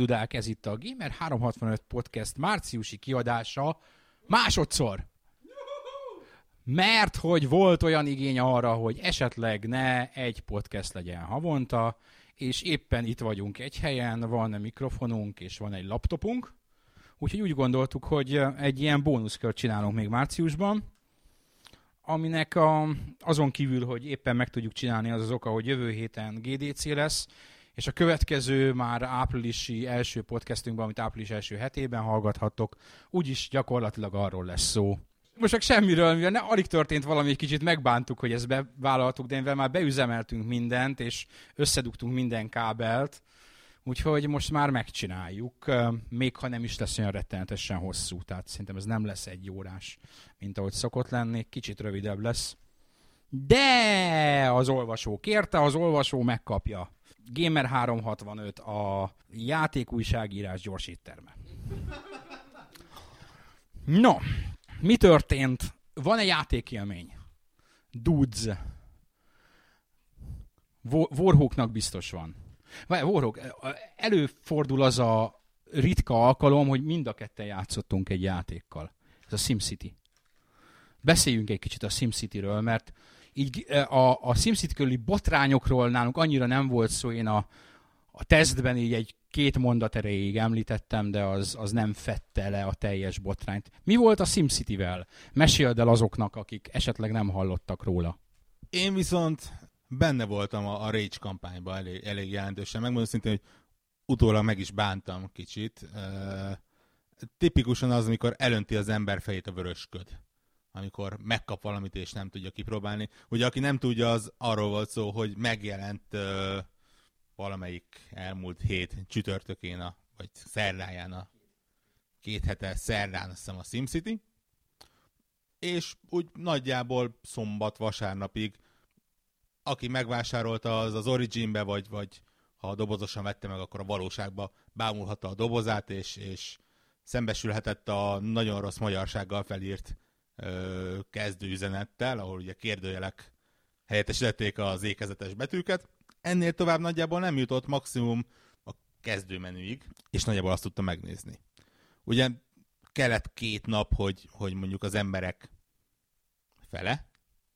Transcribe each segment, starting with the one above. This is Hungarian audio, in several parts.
Dudák! Ez itt a Gamer 365 Podcast márciusi kiadása másodszor. Mert hogy volt olyan igény arra, hogy esetleg ne egy podcast legyen havonta, és éppen itt vagyunk egy helyen, van mikrofonunk és van egy laptopunk, úgyhogy úgy gondoltuk, hogy egy ilyen bónuszkört csinálunk még márciusban, aminek a, azon kívül, hogy éppen meg tudjuk csinálni, az az oka, hogy jövő héten GDC lesz, és a következő már áprilisi első podcastünkben, amit április első hetében hallgathattok, úgyis gyakorlatilag arról lesz szó. Most csak semmiről, mivel ne, alig történt valami, egy kicsit megbántuk, hogy ezt bevállaltuk, de mivel már beüzemeltünk mindent, és összedugtunk minden kábelt, úgyhogy most már megcsináljuk, még ha nem is lesz olyan rettenetesen hosszú, tehát szerintem ez nem lesz egy órás, mint ahogy szokott lenni, kicsit rövidebb lesz. De az olvasó kérte, az olvasó megkapja. Gamer 365 a játékújságírás gyors étterme. No, mi történt? Van egy játékélmény. Dudes. Warhawknak biztos van. Vagy Warhawk, előfordul az a ritka alkalom, hogy mind a ketten játszottunk egy játékkal. Ez a SimCity. Beszéljünk egy kicsit a SimCity-ről, mert így a, a SimCity körüli botrányokról nálunk annyira nem volt szó, én a, a tesztben így egy két mondat erejéig említettem, de az, az nem fette le a teljes botrányt. Mi volt a SimCity-vel? Meséld el azoknak, akik esetleg nem hallottak róla. Én viszont benne voltam a, a Rage kampányban elég, elég jelentősen. Megmondom szintén, hogy utólag meg is bántam kicsit. Uh, tipikusan az, amikor elönti az ember fejét a vörösköd amikor megkap valamit és nem tudja kipróbálni. Ugye aki nem tudja, az arról volt szó, hogy megjelent uh, valamelyik elmúlt hét csütörtökén, a, vagy szerdáján a két hete szerdán, azt hiszem a SimCity, és úgy nagyjából szombat, vasárnapig aki megvásárolta az az Originbe, vagy, vagy ha dobozosan vette meg, akkor a valóságba bámulhatta a dobozát, és, és szembesülhetett a nagyon rossz magyarsággal felírt kezdőüzenettel, ahol ugye kérdőjelek helyettesítették az ékezetes betűket. Ennél tovább nagyjából nem jutott maximum a kezdőmenüig, és nagyjából azt tudta megnézni. Ugye kellett két nap, hogy, hogy mondjuk az emberek fele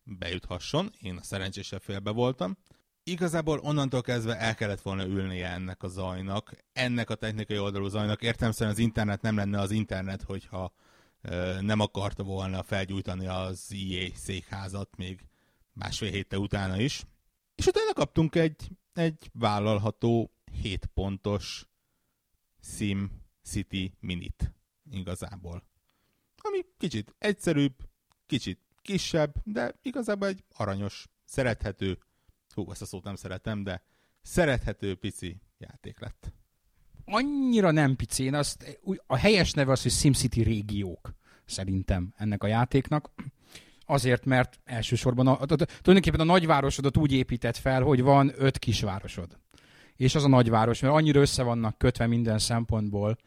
bejuthasson, én a szerencsésebb félbe voltam. Igazából onnantól kezdve el kellett volna ülnie ennek a zajnak, ennek a technikai oldalú zajnak. Értem szerint az internet nem lenne az internet, hogyha nem akarta volna felgyújtani az EA székházat még másfél héttel utána is. És utána kaptunk egy, egy vállalható 7 pontos Sim City Minit igazából. Ami kicsit egyszerűbb, kicsit kisebb, de igazából egy aranyos, szerethető, hú, ezt a szót nem szeretem, de szerethető pici játék lett annyira nem pici, én azt, a helyes neve az, hogy SimCity régiók szerintem ennek a játéknak. Azért, mert elsősorban a, tulajdonképpen a nagyvárosodat úgy épített fel, hogy van öt kisvárosod. És az a nagyváros, mert annyira össze vannak kötve minden szempontból,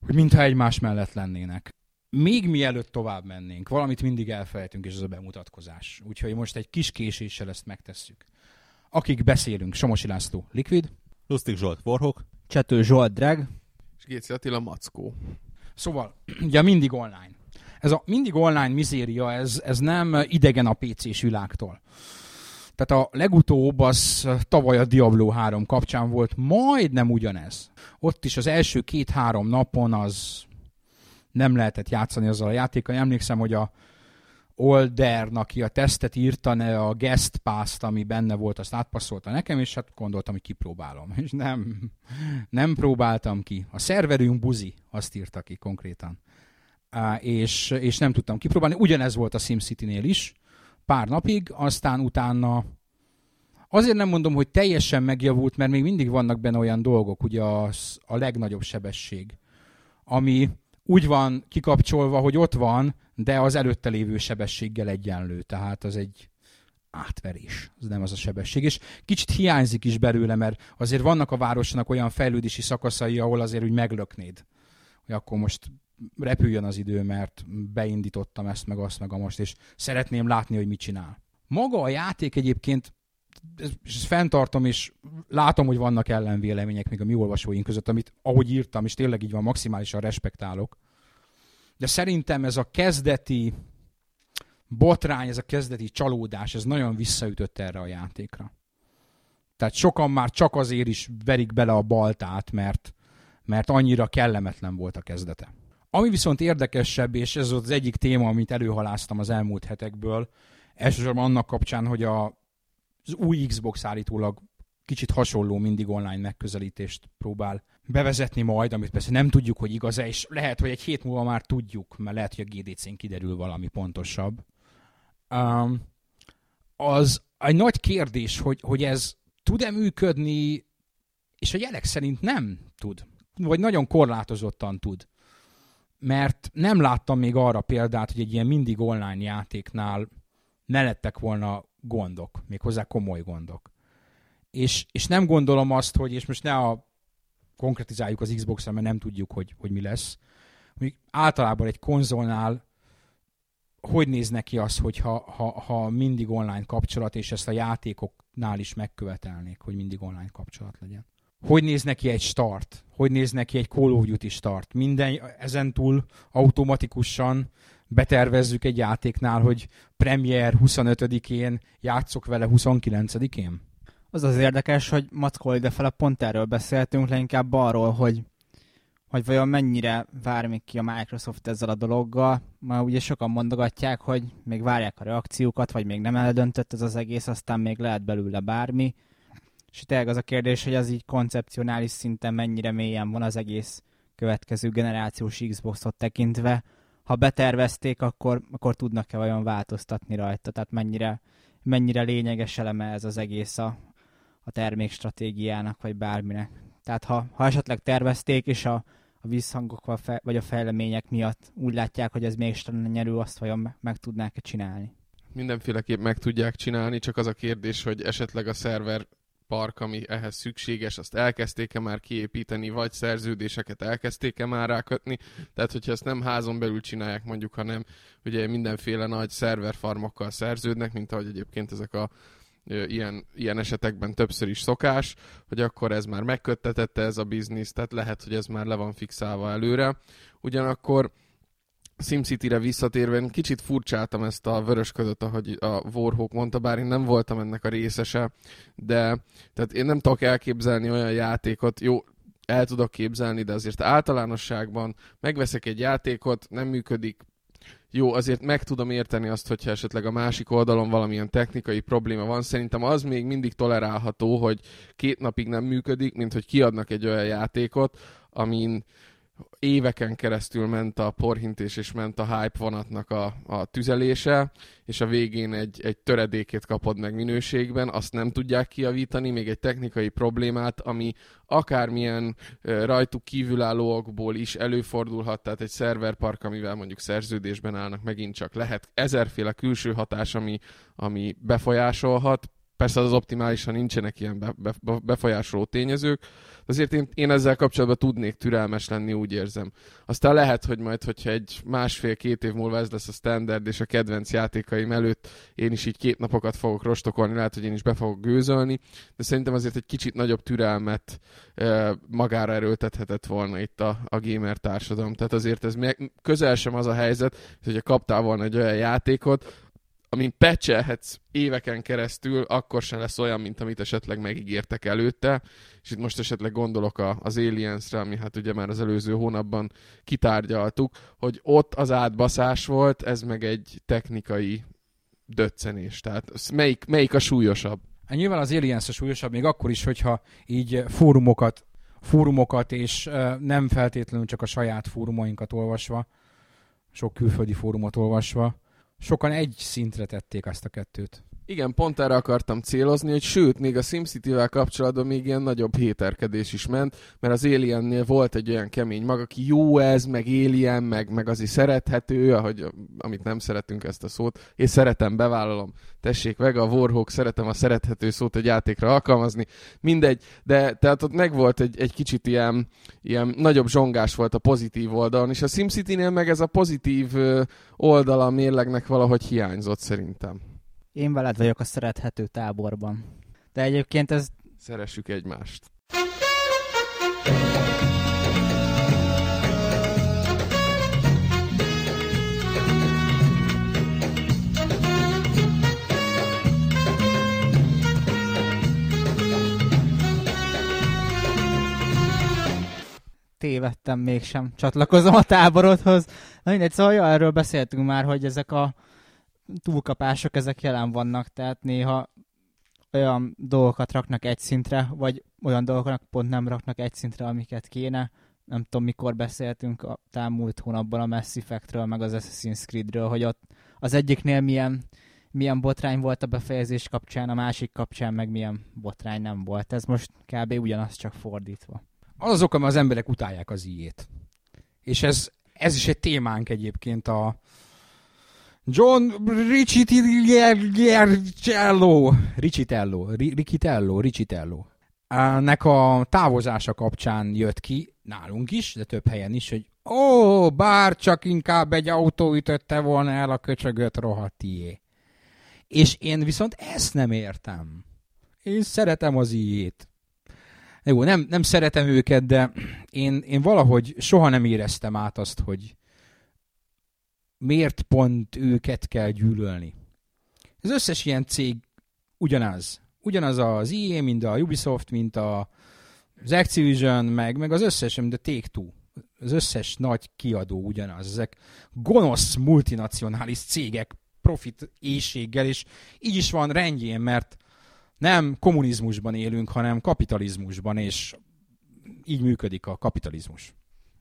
hogy mintha egymás mellett lennének. Még mielőtt tovább mennénk, valamit mindig elfelejtünk, és ez a bemutatkozás. Úgyhogy most egy kis késéssel ezt megtesszük. Akik beszélünk, Somosi László, Liquid. Lustig Zsolt, Warhawk. Csető Zsolt Drag, és Géci Attila Mackó. Szóval, ugye mindig online. Ez a mindig online mizéria, ez, ez nem idegen a PC-s világtól. Tehát a legutóbb az tavaly a Diablo 3 kapcsán volt majdnem ugyanez. Ott is az első két-három napon az nem lehetett játszani azzal a játékkal. Emlékszem, hogy a Older, aki a tesztet írta, a guest pass ami benne volt, azt átpasszolta nekem, és hát gondoltam, hogy kipróbálom. És nem, nem próbáltam ki. A szerverünk buzi, azt írta ki konkrétan. És, és nem tudtam kipróbálni. Ugyanez volt a SimCity-nél is, pár napig, aztán utána azért nem mondom, hogy teljesen megjavult, mert még mindig vannak benne olyan dolgok, ugye az, a legnagyobb sebesség, ami úgy van kikapcsolva, hogy ott van, de az előtte lévő sebességgel egyenlő, tehát az egy átverés, az nem az a sebesség. És kicsit hiányzik is belőle, mert azért vannak a városnak olyan fejlődési szakaszai, ahol azért úgy meglöknéd, hogy akkor most repüljön az idő, mert beindítottam ezt, meg azt, meg a most, és szeretném látni, hogy mit csinál. Maga a játék egyébként és ezt fenntartom, és látom, hogy vannak ellenvélemények még a mi olvasóink között, amit ahogy írtam, és tényleg így van, maximálisan respektálok. De szerintem ez a kezdeti botrány, ez a kezdeti csalódás, ez nagyon visszaütött erre a játékra. Tehát sokan már csak azért is verik bele a baltát, mert, mert annyira kellemetlen volt a kezdete. Ami viszont érdekesebb, és ez az egyik téma, amit előhaláztam az elmúlt hetekből, elsősorban annak kapcsán, hogy a, az új Xbox állítólag kicsit hasonló mindig online megközelítést próbál bevezetni majd, amit persze nem tudjuk, hogy igaz-e, és lehet, hogy egy hét múlva már tudjuk, mert lehet, hogy a GDC-n kiderül valami pontosabb. Um, az egy nagy kérdés, hogy, hogy ez tud-e működni, és a jelek szerint nem tud, vagy nagyon korlátozottan tud. Mert nem láttam még arra példát, hogy egy ilyen mindig online játéknál ne lettek volna gondok, méghozzá komoly gondok. És, és nem gondolom azt, hogy, és most ne a konkretizáljuk az Xbox-ra, mert nem tudjuk, hogy, hogy mi lesz. Hogy általában egy konzolnál hogy néz neki az, hogy ha, ha, ha mindig online kapcsolat, és ezt a játékoknál is megkövetelnék, hogy mindig online kapcsolat legyen. Hogy néz neki egy start? Hogy néz neki egy Call of Duty start? Minden ezen túl automatikusan betervezzük egy játéknál, hogy Premier 25-én játszok vele 29-én? Az az érdekes, hogy Mackó fel pont erről beszéltünk, leginkább arról, hogy hogy vajon mennyire vár még ki a Microsoft ezzel a dologgal. Ma ugye sokan mondogatják, hogy még várják a reakciókat, vagy még nem eldöntött ez az egész, aztán még lehet belőle bármi. És tényleg az a kérdés, hogy az így koncepcionális szinten mennyire mélyen van az egész következő generációs Xboxot tekintve. Ha betervezték, akkor, akkor tudnak-e vajon változtatni rajta? Tehát mennyire, mennyire lényeges eleme ez az egész a, a termékstratégiának, vagy bárminek. Tehát ha, ha esetleg tervezték, és a a visszhangok vagy a fejlemények miatt úgy látják, hogy ez mégsem nyerő, azt vajon meg tudnák-e csinálni? Mindenféleképp meg tudják csinálni, csak az a kérdés, hogy esetleg a szerver park, ami ehhez szükséges, azt elkezdték-e már kiépíteni, vagy szerződéseket elkezdték-e már rákötni. Tehát, hogyha ezt nem házon belül csinálják mondjuk, hanem ugye mindenféle nagy szerverfarmokkal szerződnek, mint ahogy egyébként ezek a ilyen, ilyen esetekben többször is szokás, hogy akkor ez már megköttetette ez a biznisz, tehát lehet, hogy ez már le van fixálva előre. Ugyanakkor SimCity-re visszatérve, én kicsit furcsáltam ezt a vörösködöt, ahogy a Warhawk mondta, bár én nem voltam ennek a részese, de tehát én nem tudok elképzelni olyan játékot, jó, el tudok képzelni, de azért általánosságban megveszek egy játékot, nem működik, jó, azért meg tudom érteni azt, hogyha esetleg a másik oldalon valamilyen technikai probléma van. Szerintem az még mindig tolerálható, hogy két napig nem működik, mint hogy kiadnak egy olyan játékot, amin éveken keresztül ment a porhintés és ment a hype vonatnak a, a tüzelése, és a végén egy, egy töredékét kapod meg minőségben, azt nem tudják kiavítani, még egy technikai problémát, ami akármilyen rajtuk kívülállóakból is előfordulhat, tehát egy szerverpark, amivel mondjuk szerződésben állnak, megint csak lehet ezerféle külső hatás, ami, ami befolyásolhat, persze az optimálisan nincsenek ilyen be, be, befolyásoló tényezők, azért én, én ezzel kapcsolatban tudnék türelmes lenni, úgy érzem. Aztán lehet, hogy majd, hogyha egy másfél-két év múlva ez lesz a standard, és a kedvenc játékaim előtt én is így két napokat fogok rostokolni, lehet, hogy én is be fogok gőzölni, de szerintem azért egy kicsit nagyobb türelmet e, magára erőltethetett volna itt a, a gamer társadalom. Tehát azért ez közel sem az a helyzet, hogyha kaptál volna egy olyan játékot, amin pecselhetsz éveken keresztül, akkor sem lesz olyan, mint amit esetleg megígértek előtte, és itt most esetleg gondolok a, az Aliens-re, ami hát ugye már az előző hónapban kitárgyaltuk, hogy ott az átbaszás volt, ez meg egy technikai döccenés. Tehát melyik, melyik a súlyosabb? Hát nyilván az Aliens a súlyosabb, még akkor is, hogyha így fórumokat, fórumokat és nem feltétlenül csak a saját fórumainkat olvasva, sok külföldi fórumot olvasva, sokan egy szintre tették azt a kettőt. Igen, pont erre akartam célozni, hogy sőt, még a SimCity-vel kapcsolatban még ilyen nagyobb héterkedés is ment, mert az Aliennél volt egy olyan kemény maga, aki jó ez, meg Alien, meg, meg azért szerethető, ahogy, amit nem szeretünk ezt a szót, és szeretem, bevállalom. Tessék meg, a Warhawk szeretem a szerethető szót egy játékra alkalmazni, mindegy, de tehát ott meg volt egy, egy kicsit ilyen, ilyen nagyobb zsongás volt a pozitív oldalon, és a SimCity-nél meg ez a pozitív oldala a mérlegnek valahogy hiányzott szerintem. Én veled vagyok a szerethető táborban. De egyébként ez Szeressük egymást. tévedtem, mégsem csatlakozom a táborodhoz. Na mindegy, szóval ja, erről beszéltünk már, hogy ezek a túlkapások, ezek jelen vannak, tehát néha olyan dolgokat raknak egy szintre, vagy olyan dolgokat pont nem raknak egy szintre, amiket kéne. Nem tudom, mikor beszéltünk a talán múlt hónapban a Mass Effectről, meg az Assassin's Creedről, hogy ott az egyiknél milyen, milyen botrány volt a befejezés kapcsán, a másik kapcsán meg milyen botrány nem volt. Ez most kb. ugyanaz, csak fordítva. Az az oka, mert az emberek utálják az ilyét. És ez, ez is egy témánk egyébként a John Riccitello, Riccitello, Ri- Riccitello, Riccitello. Nek a távozása kapcsán jött ki, nálunk is, de több helyen is, hogy ó, bár csak inkább egy autó ütötte volna el a köcsögöt rohadtié. És én viszont ezt nem értem. Én szeretem az ilyét. Jó, nem, nem szeretem őket, de én, én valahogy soha nem éreztem át azt, hogy miért pont őket kell gyűlölni. Az összes ilyen cég ugyanaz. Ugyanaz az EA, mint a Ubisoft, mint a, az Activision, meg, meg az összes, mint a Take-Two. Az összes nagy kiadó ugyanaz. Ezek gonosz multinacionális cégek profit éjséggel, és így is van rendjén, mert nem kommunizmusban élünk, hanem kapitalizmusban, és így működik a kapitalizmus.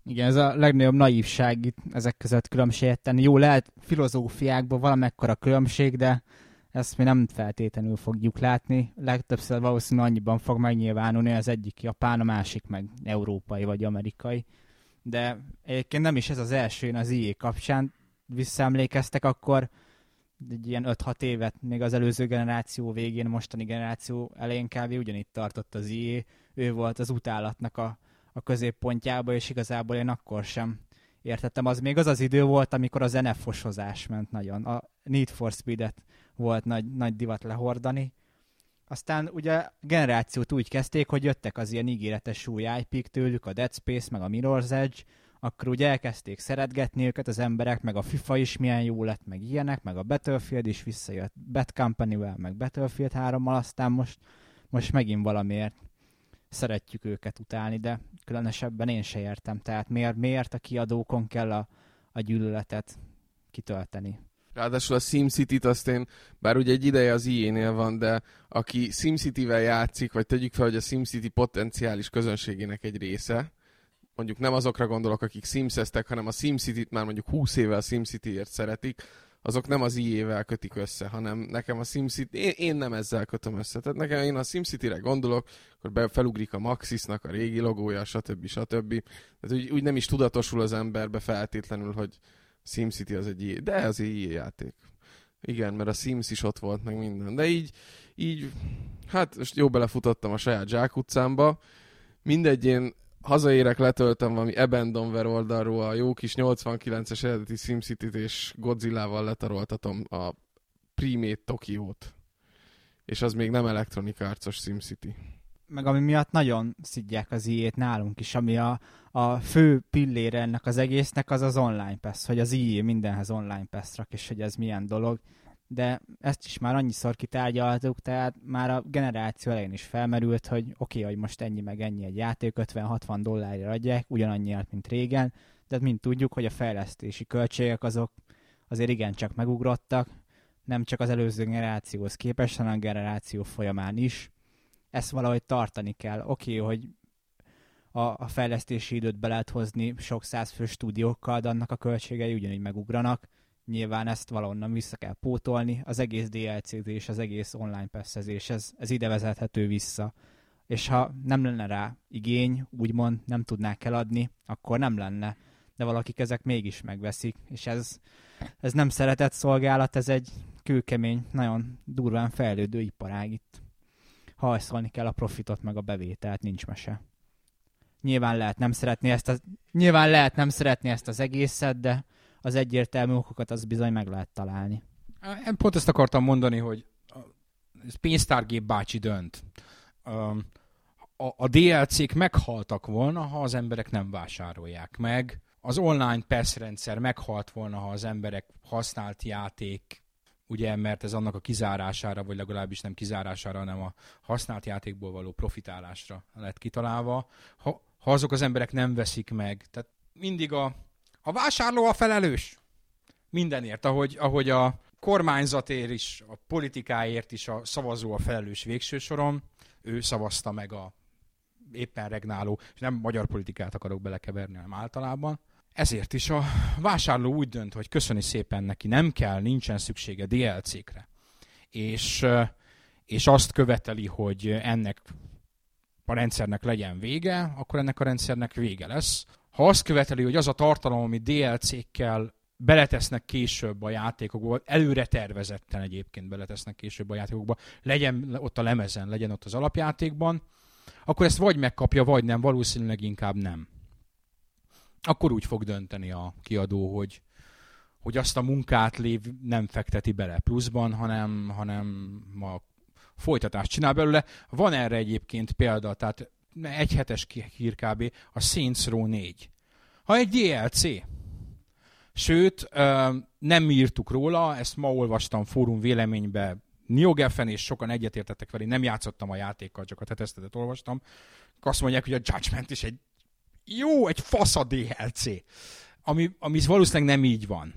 Igen, ez a legnagyobb naívság itt ezek között különbséget tenni. Jó, lehet filozófiákban valamekkora különbség, de ezt mi nem feltétlenül fogjuk látni. Legtöbbször valószínűleg annyiban fog megnyilvánulni az egyik japán, a másik meg európai vagy amerikai. De egyébként nem is ez az első, én az IE kapcsán visszaemlékeztek, akkor egy ilyen 5-6 évet, még az előző generáció végén, mostani generáció elején kb. ugyanitt tartott az IE, ő volt az utálatnak a, a középpontjába, és igazából én akkor sem értettem. Az még az az idő volt, amikor az NF-osozás ment nagyon. A Need for Speed-et volt nagy, nagy divat lehordani. Aztán ugye generációt úgy kezdték, hogy jöttek az ilyen ígéretes új ip tőlük, a Dead Space, meg a Mirror's Edge, akkor ugye elkezdték szeretgetni őket az emberek, meg a FIFA is milyen jó lett, meg ilyenek, meg a Battlefield is visszajött Bad Company-vel, meg Battlefield 3-mal, aztán most, most megint valamiért szeretjük őket utálni, de különösebben én se értem. Tehát miért, miért a kiadókon kell a, a gyűlöletet kitölteni? Ráadásul a SimCity-t azt én, bár ugye egy ideje az IE-nél van, de aki SimCity-vel játszik, vagy tegyük fel, hogy a SimCity potenciális közönségének egy része, mondjuk nem azokra gondolok, akik simszeztek, hanem a SimCity-t már mondjuk 20 éve a SimCity-ért szeretik, azok nem az IE-vel kötik össze, hanem nekem a SimCity, én, én nem ezzel kötöm össze. Tehát nekem én a SimCity-re gondolok, akkor be, felugrik a Maxisnak a régi logója, stb. stb. Tehát úgy, úgy nem is tudatosul az emberbe feltétlenül, hogy SimCity az egy IE, de az egy IE játék. Igen, mert a Sims is ott volt, meg minden. De így, így, hát most jó belefutottam a saját zsákutcámba. Mindegy, én hazaérek, letöltöm valami Abandonware oldalról a jó kis 89-es eredeti SimCity-t, és Godzilla-val letaroltatom a Primate Tokiót. És az még nem Electronic SimCity. Meg ami miatt nagyon szidják az iét nálunk is, ami a, a fő pillére ennek az egésznek, az az online pass, hogy az IE mindenhez online pass rak, és hogy ez milyen dolog de ezt is már annyiszor kitárgyaltuk, tehát már a generáció elején is felmerült, hogy oké, okay, hogy most ennyi meg ennyi egy játék, 50-60 dollárra adják, ugyanannyiat, mint régen, de mind tudjuk, hogy a fejlesztési költségek azok azért igencsak megugrottak, nem csak az előző generációhoz képest, hanem a generáció folyamán is. Ezt valahogy tartani kell. Oké, okay, hogy a, a fejlesztési időt be lehet hozni sok száz fő stúdiókkal, de annak a költségei ugyanígy megugranak, nyilván ezt valahonnan vissza kell pótolni, az egész DLC-zés, az egész online passzezés, ez, ez ide vezethető vissza. És ha nem lenne rá igény, úgymond nem tudnák eladni, akkor nem lenne. De valakik ezek mégis megveszik, és ez, ez nem szeretett szolgálat, ez egy kőkemény, nagyon durván fejlődő iparág itt. Hajszolni kell a profitot, meg a bevételt, nincs mese. Nyilván lehet nem szeretni ezt az, nyilván lehet nem szeretni ezt az egészet, de az egyértelmű okokat az bizony meg lehet találni. Én pont ezt akartam mondani, hogy ez pénztárgép bácsi dönt. A, a DLC-k meghaltak volna, ha az emberek nem vásárolják meg. Az online pass rendszer meghalt volna, ha az emberek használt játék, ugye, mert ez annak a kizárására, vagy legalábbis nem kizárására, hanem a használt játékból való profitálásra lett kitalálva. Ha, ha azok az emberek nem veszik meg. Tehát mindig a, a vásárló a felelős. Mindenért, ahogy, ahogy a kormányzatért is, a politikáért is a szavazó a felelős végső soron. Ő szavazta meg a éppen regnáló, és nem magyar politikát akarok belekeverni, hanem általában. Ezért is a vásárló úgy dönt, hogy köszöni szépen neki, nem kell, nincsen szüksége DLC-kre. És, és azt követeli, hogy ennek a rendszernek legyen vége, akkor ennek a rendszernek vége lesz. Ha azt követeli, hogy az a tartalom, ami DLC-kkel beletesznek később a játékokba, előre tervezetten egyébként beletesznek később a játékokba, legyen ott a lemezen, legyen ott az alapjátékban, akkor ezt vagy megkapja, vagy nem, valószínűleg inkább nem. Akkor úgy fog dönteni a kiadó, hogy, hogy azt a munkát lév nem fekteti bele pluszban, hanem, hanem a folytatást csinál belőle. Van erre egyébként példa, tehát egy hetes hír kb. a Saints Row 4. Ha egy DLC, sőt, nem írtuk róla, ezt ma olvastam fórum véleménybe, Niogeffen, és sokan egyetértettek vele, nem játszottam a játékkal, csak a tetesztetet olvastam. Azt mondják, hogy a Judgment is egy jó, egy fasz a DLC. Ami, ami valószínűleg nem így van.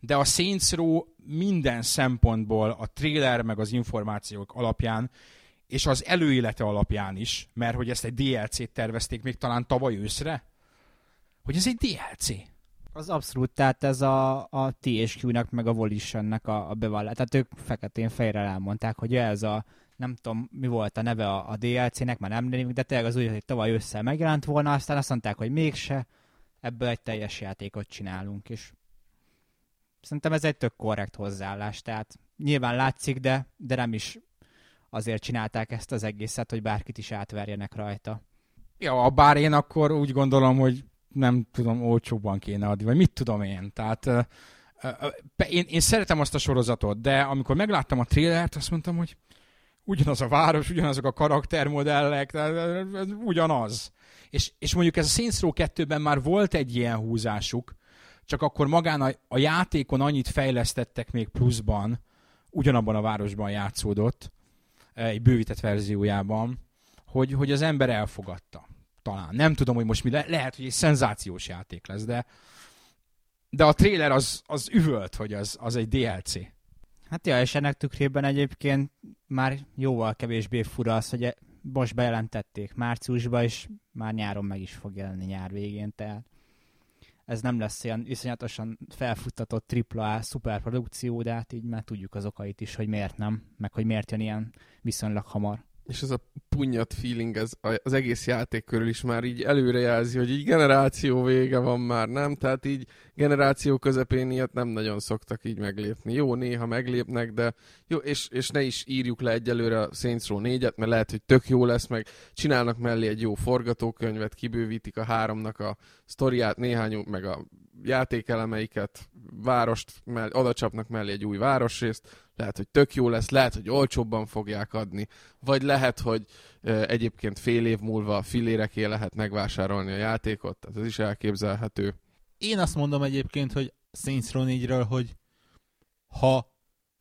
De a Saints Row minden szempontból a trailer meg az információk alapján és az előélete alapján is, mert hogy ezt egy DLC-t tervezték még talán tavaly őszre, hogy ez egy DLC. Az abszolút, tehát ez a, a THQ-nak meg a Volitionnek a, a bevallás. Tehát ők feketén fejre elmondták, hogy ez a, nem tudom, mi volt a neve a, a DLC-nek, már nem de tényleg az úgy, hogy tavaly össze megjelent volna, aztán azt mondták, hogy mégse, ebből egy teljes játékot csinálunk, és szerintem ez egy tök korrekt hozzáállás, tehát nyilván látszik, de, de nem is azért csinálták ezt az egészet, hogy bárkit is átverjenek rajta. Ja, bár én akkor úgy gondolom, hogy nem tudom, olcsóbban kéne adni, vagy mit tudom én. Tehát uh, uh, én, én szeretem azt a sorozatot, de amikor megláttam a trélert, azt mondtam, hogy ugyanaz a város, ugyanazok a karaktermodellek, tehát ugyanaz. És, és mondjuk ez a Saints Row 2-ben már volt egy ilyen húzásuk, csak akkor magán a, a játékon annyit fejlesztettek még pluszban, ugyanabban a városban játszódott, egy bővített verziójában, hogy, hogy az ember elfogadta. Talán. Nem tudom, hogy most mi le- lehet, hogy egy szenzációs játék lesz, de, de a trailer az, az üvölt, hogy az, az egy DLC. Hát ja, és ennek tükrében egyébként már jóval kevésbé fura az, hogy most bejelentették márciusban, és már nyáron meg is fog jelenni nyár végén, tehát ez nem lesz ilyen iszonyatosan felfuttatott AAA szuperprodukció, de hát így már tudjuk az okait is, hogy miért nem, meg hogy miért jön ilyen viszonylag hamar. És ez a punyat feeling, ez az egész játék körül is már így előrejelzi, hogy így generáció vége van már, nem? Tehát így generáció közepén ilyet nem nagyon szoktak így meglépni. Jó, néha meglépnek, de jó, és, és ne is írjuk le egyelőre a Saints Row 4-et, mert lehet, hogy tök jó lesz, meg csinálnak mellé egy jó forgatókönyvet, kibővítik a háromnak a sztoriát, néhány, meg a játékelemeiket, várost, mell- oda csapnak mellé egy új városrészt, lehet, hogy tök jó lesz, lehet, hogy olcsóbban fogják adni, vagy lehet, hogy egyébként fél év múlva filéreké lehet megvásárolni a játékot, tehát ez is elképzelhető. Én azt mondom egyébként, hogy Saints Row 4-ről, hogy ha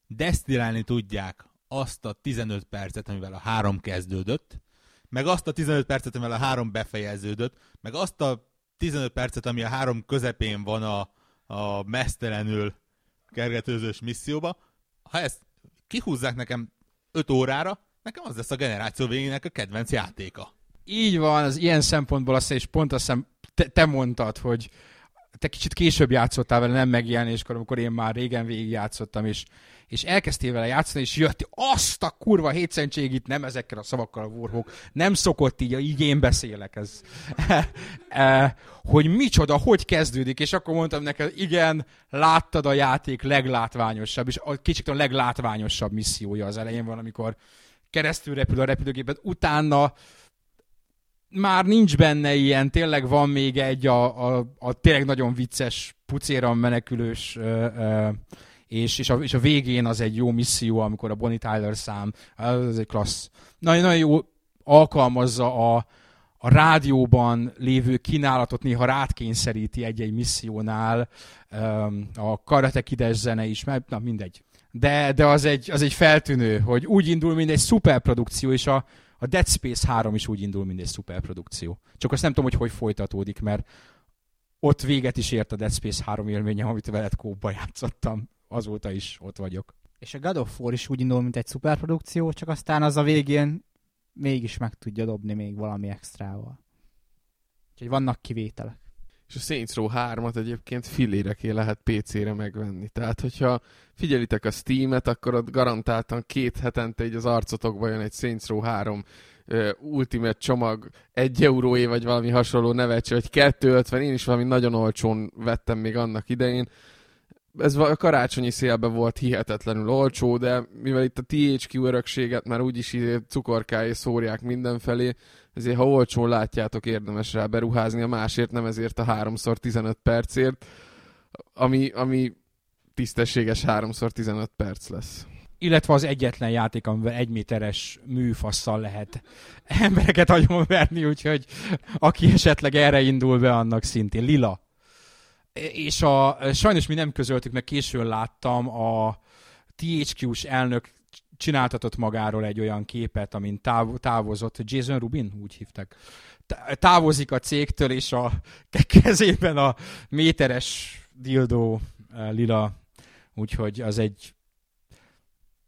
desztilálni tudják azt a 15 percet, amivel a három kezdődött, meg azt a 15 percet, amivel a három befejeződött, meg azt a 15 percet, ami a három közepén van a, a mesztelenül kergetőzős misszióba, ha ezt kihúzzák nekem 5 órára, nekem az lesz a generáció végének a kedvenc játéka. Így van, az ilyen szempontból azt és pont azt hiszem, te, te mondtad, hogy te kicsit később játszottál vele, nem megjelenéskor, amikor én már régen végig játszottam, és, és elkezdtél vele játszani, és jött azt a kurva hétszentség nem ezekkel a szavakkal a Warhawk, nem szokott így, így én beszélek, ez, e, hogy micsoda, hogy kezdődik, és akkor mondtam neked, igen, láttad a játék leglátványosabb, és a kicsit a leglátványosabb missziója az elején van, amikor keresztül repül a repülőgépet, utána már nincs benne ilyen, tényleg van még egy a, a, a tényleg nagyon vicces pucéran menekülős ö, ö, és, és, a, és a végén az egy jó misszió, amikor a Bonnie Tyler szám, ez egy klassz. Nagyon, nagyon jó alkalmazza a, a rádióban lévő kínálatot néha rátkényszeríti egy-egy missziónál, a Karate Kides zene is, mert na mindegy. De, de az, egy, az egy feltűnő, hogy úgy indul, mint egy szuperprodukció, és a, a Dead Space 3 is úgy indul, mint egy szuperprodukció. Csak azt nem tudom, hogy hogy folytatódik, mert ott véget is ért a Dead Space 3 élményem, amit veled kóba játszottam. Azóta is ott vagyok. És a God of War is úgy indul, mint egy szuperprodukció, csak aztán az a végén mégis meg tudja dobni még valami extrával. Úgyhogy vannak kivételek. És a Saints Row 3-at egyébként filléreké lehet PC-re megvenni. Tehát, hogyha figyelitek a Steam-et, akkor ott garantáltan két hetente egy az arcotokba jön egy Saints Row 3 uh, Ultimate csomag, egy euróé, vagy valami hasonló nevetség, vagy 250, én is valami nagyon olcsón vettem még annak idején. Ez a karácsonyi szélben volt hihetetlenül olcsó, de mivel itt a THQ örökséget már úgyis cukorkáé szórják mindenfelé, ezért ha olcsón látjátok, érdemes rá beruházni, a másért nem ezért a 3x15 percért, ami, ami tisztességes 3x15 perc lesz. Illetve az egyetlen játék, amivel egy méteres műfasszal lehet embereket agyonverni, úgyhogy aki esetleg erre indul be, annak szintén lila. És a, sajnos mi nem közöltük, mert későn láttam a THQ-s elnök csináltatott magáról egy olyan képet, amin táv, távozott, Jason Rubin, úgy hívták, távozik a cégtől, és a kezében a méteres dildó eh, lila, úgyhogy az egy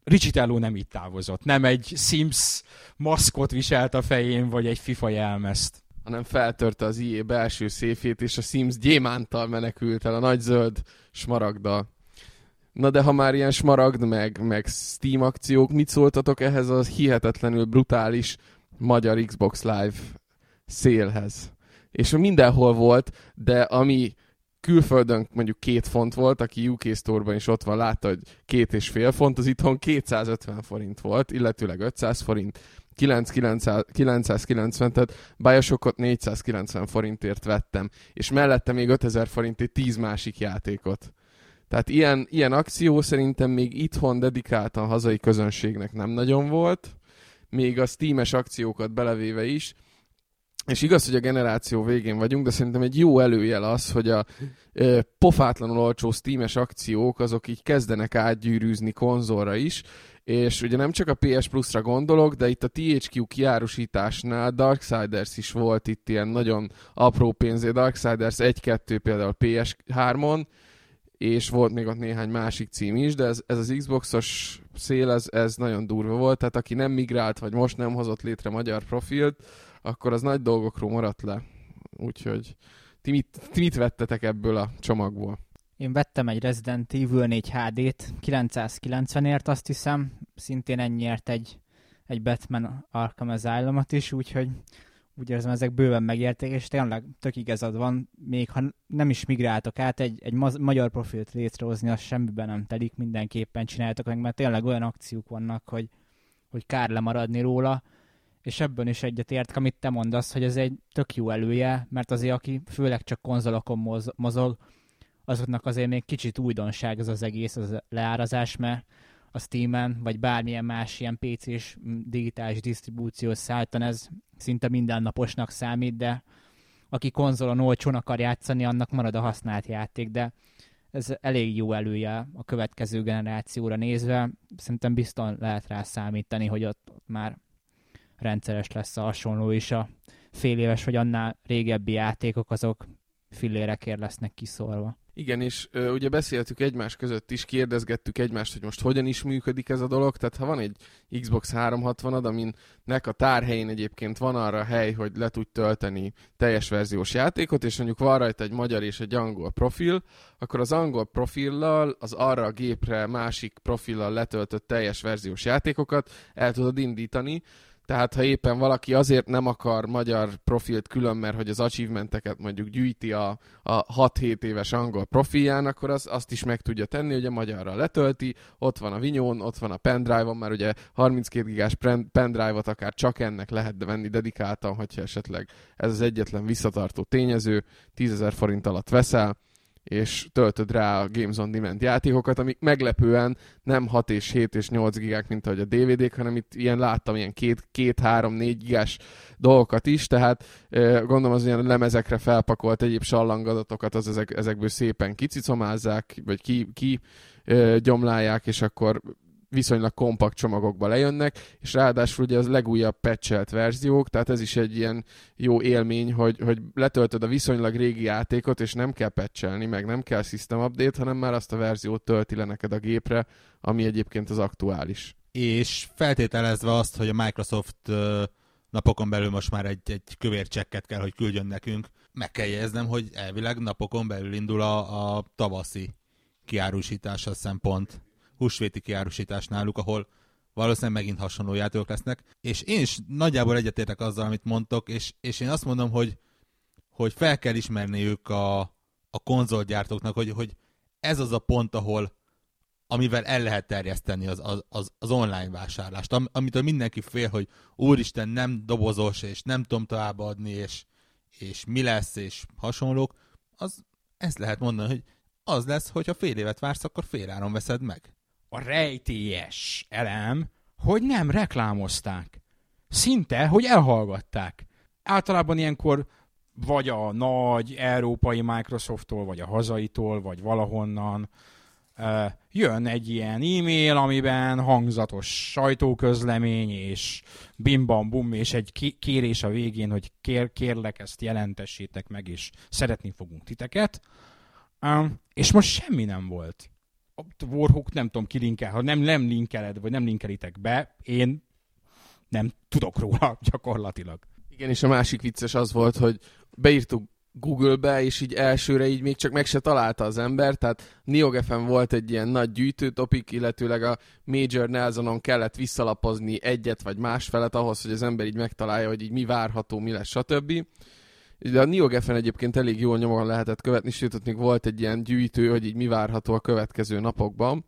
Richitello nem itt távozott, nem egy Sims maszkot viselt a fején, vagy egy FIFA jelmezt hanem feltörte az IE belső széfét, és a Sims gyémántal menekült el a nagy zöld smaragda. Na de ha már ilyen smaragd, meg, meg Steam akciók, mit szóltatok ehhez az hihetetlenül brutális magyar Xbox Live szélhez? És mindenhol volt, de ami külföldön mondjuk két font volt, aki UK Store-ban is ott van, látta, hogy két és fél font, az itthon 250 forint volt, illetőleg 500 forint, 990, tehát Bioshockot 490 forintért vettem, és mellette még 5000 forintért 10 másik játékot. Tehát ilyen, ilyen akció szerintem még itthon dedikáltan hazai közönségnek nem nagyon volt, még a Steam-es akciókat belevéve is, és igaz, hogy a generáció végén vagyunk, de szerintem egy jó előjel az, hogy a e, pofátlanul olcsó Steam-es akciók azok így kezdenek átgyűrűzni konzolra is, és ugye nem csak a PS Plus-ra gondolok, de itt a THQ kiárusításnál Darksiders is volt itt ilyen nagyon apró pénzé, Darksiders 1-2 például PS3-on, és volt még ott néhány másik cím is, de ez, ez az Xboxos szél, ez, ez nagyon durva volt, tehát aki nem migrált, vagy most nem hozott létre magyar profilt, akkor az nagy dolgokról maradt le. Úgyhogy ti mit, ti mit vettetek ebből a csomagból? Én vettem egy Resident Evil 4 HD-t, 990-ért azt hiszem, szintén ennyiért egy, egy Batman Arkham asylum is, úgyhogy úgy érzem, ezek bőven megérték, és tényleg tök igazad van, még ha nem is migráltok át, egy, egy magyar profilt létrehozni, az semmiben nem telik, mindenképpen csináltok meg, mert tényleg olyan akciók vannak, hogy, hogy kár lemaradni róla, és ebben is egyetért, amit te mondasz, hogy ez egy tök jó elője, mert azért, aki főleg csak konzolokon mozog, azoknak azért még kicsit újdonság ez az egész, az leárazás, mert a Steam-en, vagy bármilyen más ilyen PC-s digitális disztribúciós szálltan ez szinte mindennaposnak számít, de aki konzolon olcsón akar játszani, annak marad a használt játék, de ez elég jó elője a következő generációra nézve. Szerintem bizton lehet rá számítani, hogy ott, ott már rendszeres lesz a hasonló is a fél éves vagy annál régebbi játékok, azok fillérekért lesznek kiszorva. Igen, és ö, ugye beszéltük egymás között is, kérdezgettük egymást, hogy most hogyan is működik ez a dolog. Tehát ha van egy Xbox 360-ad, aminek a tárhelyén egyébként van arra hely, hogy le tudj tölteni teljes verziós játékot, és mondjuk van rajta egy magyar és egy angol profil, akkor az angol profillal, az arra a gépre másik profillal letöltött teljes verziós játékokat el tudod indítani, tehát ha éppen valaki azért nem akar magyar profilt külön, mert hogy az achievementeket mondjuk gyűjti a, a 6-7 éves angol profilján, akkor az, azt is meg tudja tenni, hogy a magyarra letölti, ott van a vinyón, ott van a pendrive-on, már ugye 32 gigás pendrive-ot akár csak ennek lehet venni dedikáltan, hogyha esetleg ez az egyetlen visszatartó tényező, 10 forint alatt veszel, és töltöd rá a Games on Demand játékokat, amik meglepően nem 6 és 7 és 8 gigák, mint ahogy a DVD-k, hanem itt ilyen láttam ilyen 2-3-4 gigás dolgokat is, tehát gondolom az ilyen lemezekre felpakolt egyéb sallangadatokat az ezek, ezekből szépen kicicomázzák, vagy ki, ki gyomlálják, és akkor viszonylag kompakt csomagokba lejönnek, és ráadásul ugye az legújabb patchelt verziók, tehát ez is egy ilyen jó élmény, hogy, hogy letöltöd a viszonylag régi játékot, és nem kell patchelni, meg nem kell system update, hanem már azt a verziót tölti le neked a gépre, ami egyébként az aktuális. És feltételezve azt, hogy a Microsoft napokon belül most már egy, egy kövér csekket kell, hogy küldjön nekünk, meg kell jegyeznem, hogy elvileg napokon belül indul a, a tavaszi kiárusítása szempont húsvéti kiárusítás náluk, ahol valószínűleg megint hasonló játékok lesznek. És én is nagyjából egyetértek azzal, amit mondtok, és, és én azt mondom, hogy, hogy fel kell ismerniük a, a konzolgyártóknak, hogy, hogy ez az a pont, ahol amivel el lehet terjeszteni az, az, az, az online vásárlást, Am, amitől mindenki fél, hogy úristen, nem dobozos, és nem tudom továbbadni, és, és mi lesz, és hasonlók, az ezt lehet mondani, hogy az lesz, hogy ha fél évet vársz, akkor féláron veszed meg a rejtélyes elem, hogy nem reklámozták. Szinte, hogy elhallgatták. Általában ilyenkor vagy a nagy európai Microsofttól, vagy a hazaitól, vagy valahonnan jön egy ilyen e-mail, amiben hangzatos sajtóközlemény, és bim bum, és egy kérés a végén, hogy kér, kérlek, ezt jelentessétek meg, és szeretni fogunk titeket. És most semmi nem volt Warhawk nem tudom kilinkel, ha nem, nem linkeled, vagy nem linkelitek be, én nem tudok róla gyakorlatilag. Igen, és a másik vicces az volt, hogy beírtuk Google-be, és így elsőre így még csak meg se találta az ember, tehát NeoGFM volt egy ilyen nagy gyűjtőtopik, illetőleg a Major Nelsonon kellett visszalapozni egyet vagy más felet ahhoz, hogy az ember így megtalálja, hogy így mi várható, mi lesz, stb. De a NeoGeffen egyébként elég jól nyomon lehetett követni, sőt, ott még volt egy ilyen gyűjtő, hogy így mi várható a következő napokban.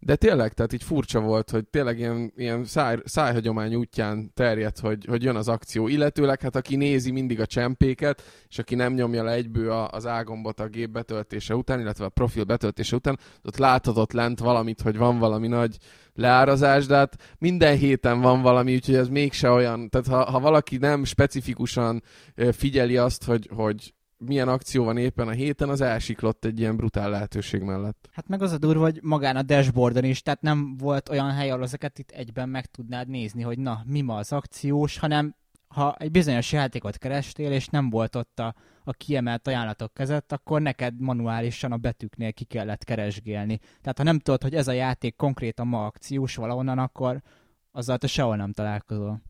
De tényleg, tehát így furcsa volt, hogy tényleg ilyen, ilyen száj, szájhagyomány útján terjedt, hogy, hogy jön az akció. Illetőleg, hát aki nézi mindig a csempéket, és aki nem nyomja le egyből az ágombot a gép betöltése után, illetve a profil betöltése után, ott láthatott lent valamit, hogy van valami nagy leárazás, de hát minden héten van valami, úgyhogy ez mégse olyan, tehát ha, ha valaki nem specifikusan figyeli azt, hogy, hogy milyen akció van éppen a héten, az elsiklott egy ilyen brutál lehetőség mellett. Hát meg az a durva, hogy magán a dashboardon is, tehát nem volt olyan hely, ahol ezeket itt egyben meg tudnád nézni, hogy na, mi ma az akciós, hanem ha egy bizonyos játékot kerestél, és nem volt ott a, a kiemelt ajánlatok között, akkor neked manuálisan a betűknél ki kellett keresgélni. Tehát ha nem tudod, hogy ez a játék konkrétan ma akciós valahonnan, akkor azzal te sehol nem találkozol.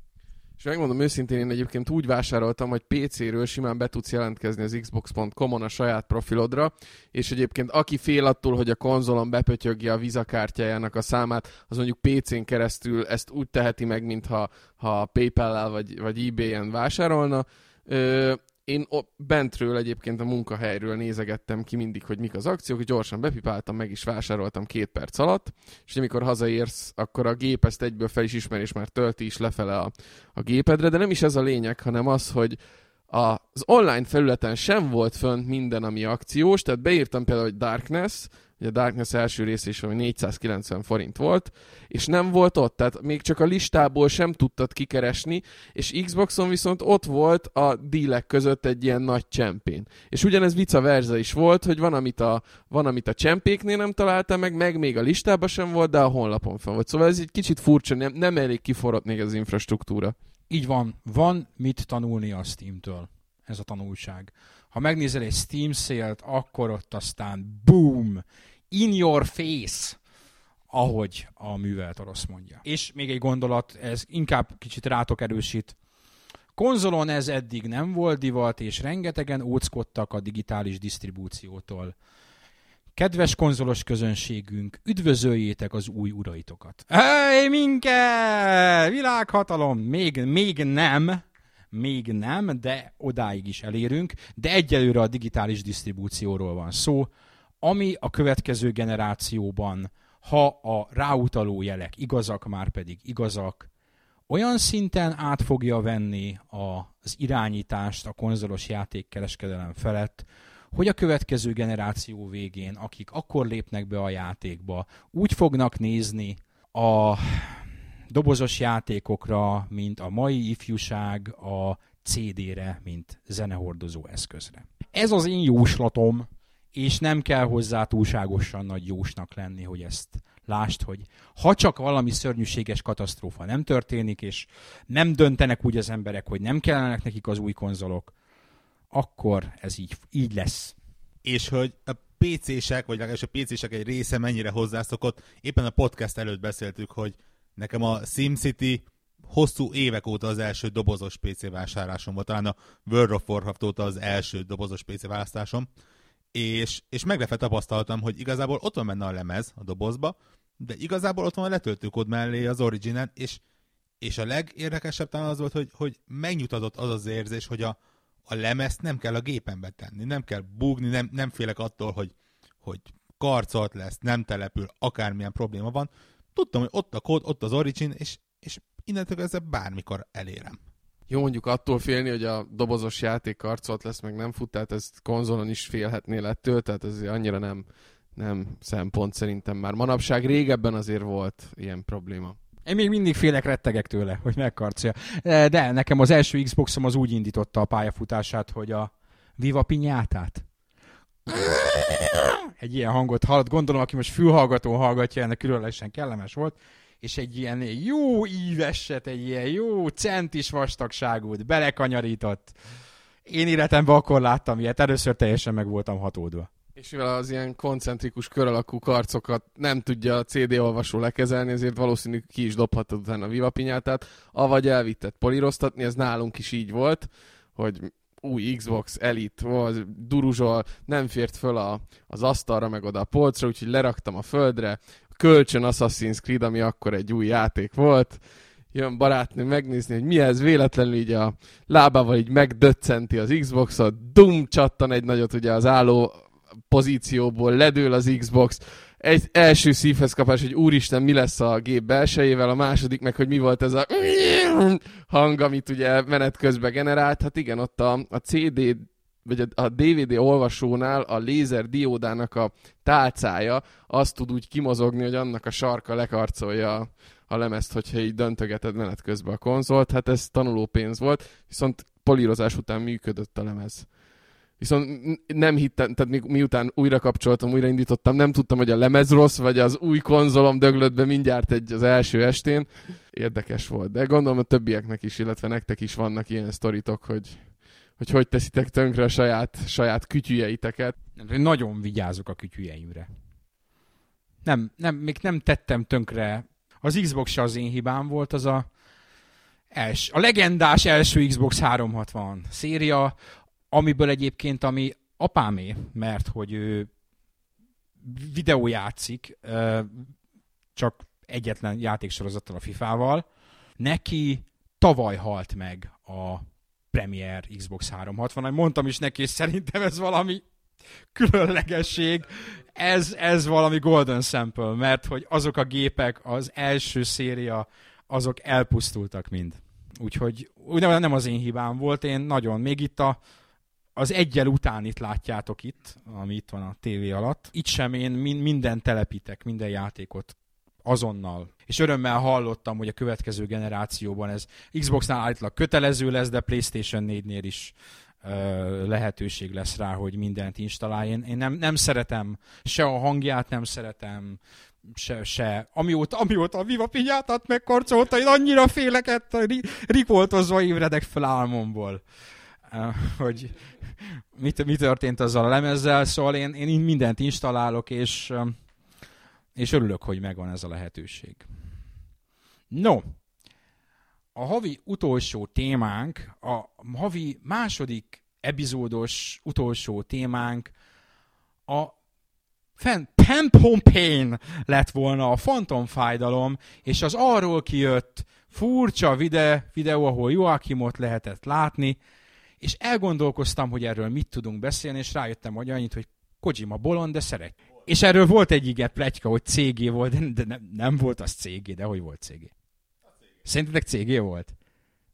És megmondom őszintén, én egyébként úgy vásároltam, hogy PC-ről simán be tudsz jelentkezni az Xbox.com-on a saját profilodra, és egyébként aki fél attól, hogy a konzolon bepötyögje a vizakártyájának a számát, az mondjuk PC-n keresztül ezt úgy teheti meg, mintha ha PayPal-el vagy, vagy eBay-en vásárolna. Ö, én bentről egyébként a munkahelyről nézegettem ki mindig, hogy mik az akciók, gyorsan bepipáltam, meg is vásároltam két perc alatt, és amikor hazaérsz, akkor a gép ezt egyből fel is ismer, és már tölti is lefele a, a gépedre, de nem is ez a lényeg, hanem az, hogy az online felületen sem volt fönt minden, ami akciós, tehát beírtam például, hogy Darkness, ugye Darkness első rész is, ami 490 forint volt, és nem volt ott, tehát még csak a listából sem tudtad kikeresni, és Xboxon viszont ott volt a dílek között egy ilyen nagy csempén. És ugyanez vice versa is volt, hogy van, amit a, van, amit a csempéknél nem találtam meg, meg még a listában sem volt, de a honlapon fel volt. Szóval ez egy kicsit furcsa, nem, nem elég kiforrott még az infrastruktúra. Így van. Van mit tanulni a Steam-től. Ez a tanulság. Ha megnézel egy Steam szélt, akkor ott aztán boom! In your face! ahogy a művelt orosz mondja. És még egy gondolat, ez inkább kicsit rátok erősít. Konzolon ez eddig nem volt divat, és rengetegen óckodtak a digitális disztribúciótól. Kedves konzolos közönségünk, üdvözöljétek az új uraitokat. Hey, minke! Világhatalom! Még, még nem, még nem, de odáig is elérünk, de egyelőre a digitális disztribúcióról van szó, ami a következő generációban, ha a ráutaló jelek igazak, már pedig igazak, olyan szinten át fogja venni az irányítást a konzolos játékkereskedelem felett, hogy a következő generáció végén, akik akkor lépnek be a játékba, úgy fognak nézni a dobozos játékokra, mint a mai ifjúság a CD-re, mint zenehordozó eszközre. Ez az én jóslatom, és nem kell hozzá túlságosan nagy jósnak lenni, hogy ezt lást, hogy ha csak valami szörnyűséges katasztrófa nem történik, és nem döntenek úgy az emberek, hogy nem kellenek nekik az új konzolok, akkor ez így, így lesz. És hogy a PC-sek, vagy legalábbis a PC-sek egy része mennyire hozzászokott, éppen a podcast előtt beszéltük, hogy nekem a SimCity hosszú évek óta az első dobozos PC vásárlásom volt, talán a World of Warcraft óta az első dobozos PC választásom, és, és meglepve tapasztaltam, hogy igazából ott van benne a lemez a dobozba, de igazából ott van a letöltőkód mellé az originen, és, és a legérdekesebb talán az volt, hogy, hogy megnyugtatott az az érzés, hogy a, a lemezt nem kell a gépembe tenni, nem kell búgni, nem, nem félek attól, hogy, hogy karcolt lesz, nem települ, akármilyen probléma van. Tudtam, hogy ott a kód, ott az origin, és, és innentől ezzel bármikor elérem. Jó, mondjuk attól félni, hogy a dobozos játék karcolt lesz, meg nem fut, tehát ezt konzolon is félhetnél ettől, tehát ez annyira nem, nem szempont szerintem már. Manapság régebben azért volt ilyen probléma. Én még mindig félek, rettegek tőle, hogy megkarcolja. De nekem az első Xboxom az úgy indította a pályafutását, hogy a Viva Pinyátát. Egy ilyen hangot hallott, gondolom, aki most fülhallgató hallgatja, ennek különlegesen kellemes volt és egy ilyen jó íveset, egy ilyen jó centis vastagságút belekanyarított. Én életemben akkor láttam ilyet, először teljesen meg voltam hatódva. És mivel az ilyen koncentrikus kör alakú karcokat nem tudja a CD olvasó lekezelni, ezért valószínű ki is dobhatod utána a Viva Pinyátát, avagy elvitted políroztatni, ez nálunk is így volt, hogy új Xbox Elite, volt, duruzsol, nem fért föl a, az asztalra, meg oda a polcra, úgyhogy leraktam a földre, kölcsön Assassin's Creed, ami akkor egy új játék volt, jön barátnő megnézni, hogy mi ez, véletlenül így a lábával így megdöccenti az Xboxot, dum csattan egy nagyot ugye az álló pozícióból, ledől az Xbox, egy első szívhez kapás, hogy úristen, mi lesz a gép belsejével, a második meg, hogy mi volt ez a hang, amit ugye menet közben generált. Hát igen, ott a, a CD vagy a DVD olvasónál a lézer diódának a tálcája azt tud úgy kimozogni, hogy annak a sarka lekarcolja a, lemezt, hogyha így döntögeted menet közben a konzolt. Hát ez tanuló pénz volt, viszont polírozás után működött a lemez. Viszont nem hittem, tehát mi, miután újra kapcsoltam, újra indítottam, nem tudtam, hogy a lemez rossz, vagy az új konzolom döglött be mindjárt egy, az első estén. Érdekes volt. De gondolom a többieknek is, illetve nektek is vannak ilyen sztoritok, hogy hogy hogy teszitek tönkre a saját, saját kütyüjeiteket. Nem, nagyon vigyázok a kütyüjeimre. Nem, nem, még nem tettem tönkre. Az Xbox se az én hibám volt, az a, els, a legendás első Xbox 360 széria, amiből egyébként, ami apámé, mert hogy ő videó játszik, csak egyetlen játéksorozattal a FIFA-val, neki tavaly halt meg a Premier Xbox 360. Mondtam is neki, és szerintem ez valami különlegesség. Ez, ez valami golden sample, mert hogy azok a gépek, az első széria, azok elpusztultak mind. Úgyhogy nem az én hibám volt, én nagyon, még itt a, az egyel után itt látjátok itt, ami itt van a tévé alatt. Itt sem én minden telepítek, minden játékot azonnal. És örömmel hallottam, hogy a következő generációban ez Xbox-nál állítólag kötelező lesz, de PlayStation 4-nél is lehetőség lesz rá, hogy mindent installálj. Én, én nem, nem szeretem se a hangját, nem szeretem, se, se. Amióta, amióta a Viva Pinyátát megkarcolta, én annyira féleket, rikoltozva ébredek fel álmomból. Hogy mi, mi történt azzal a lemezzel, szóval én, én mindent installálok, és uh, és örülök, hogy megvan ez a lehetőség. No, a havi utolsó témánk, a havi második epizódos utolsó témánk a Phantom Pain lett volna a Phantom fájdalom, és az arról kijött furcsa vide, videó, ahol Joachimot lehetett látni, és elgondolkoztam, hogy erről mit tudunk beszélni, és rájöttem, hogy annyit, hogy Kojima bolond, de szeret. És erről volt egy igen pletyka, hogy CG volt, de nem, nem volt az CG, de hogy volt CG? Szerintetek CG volt?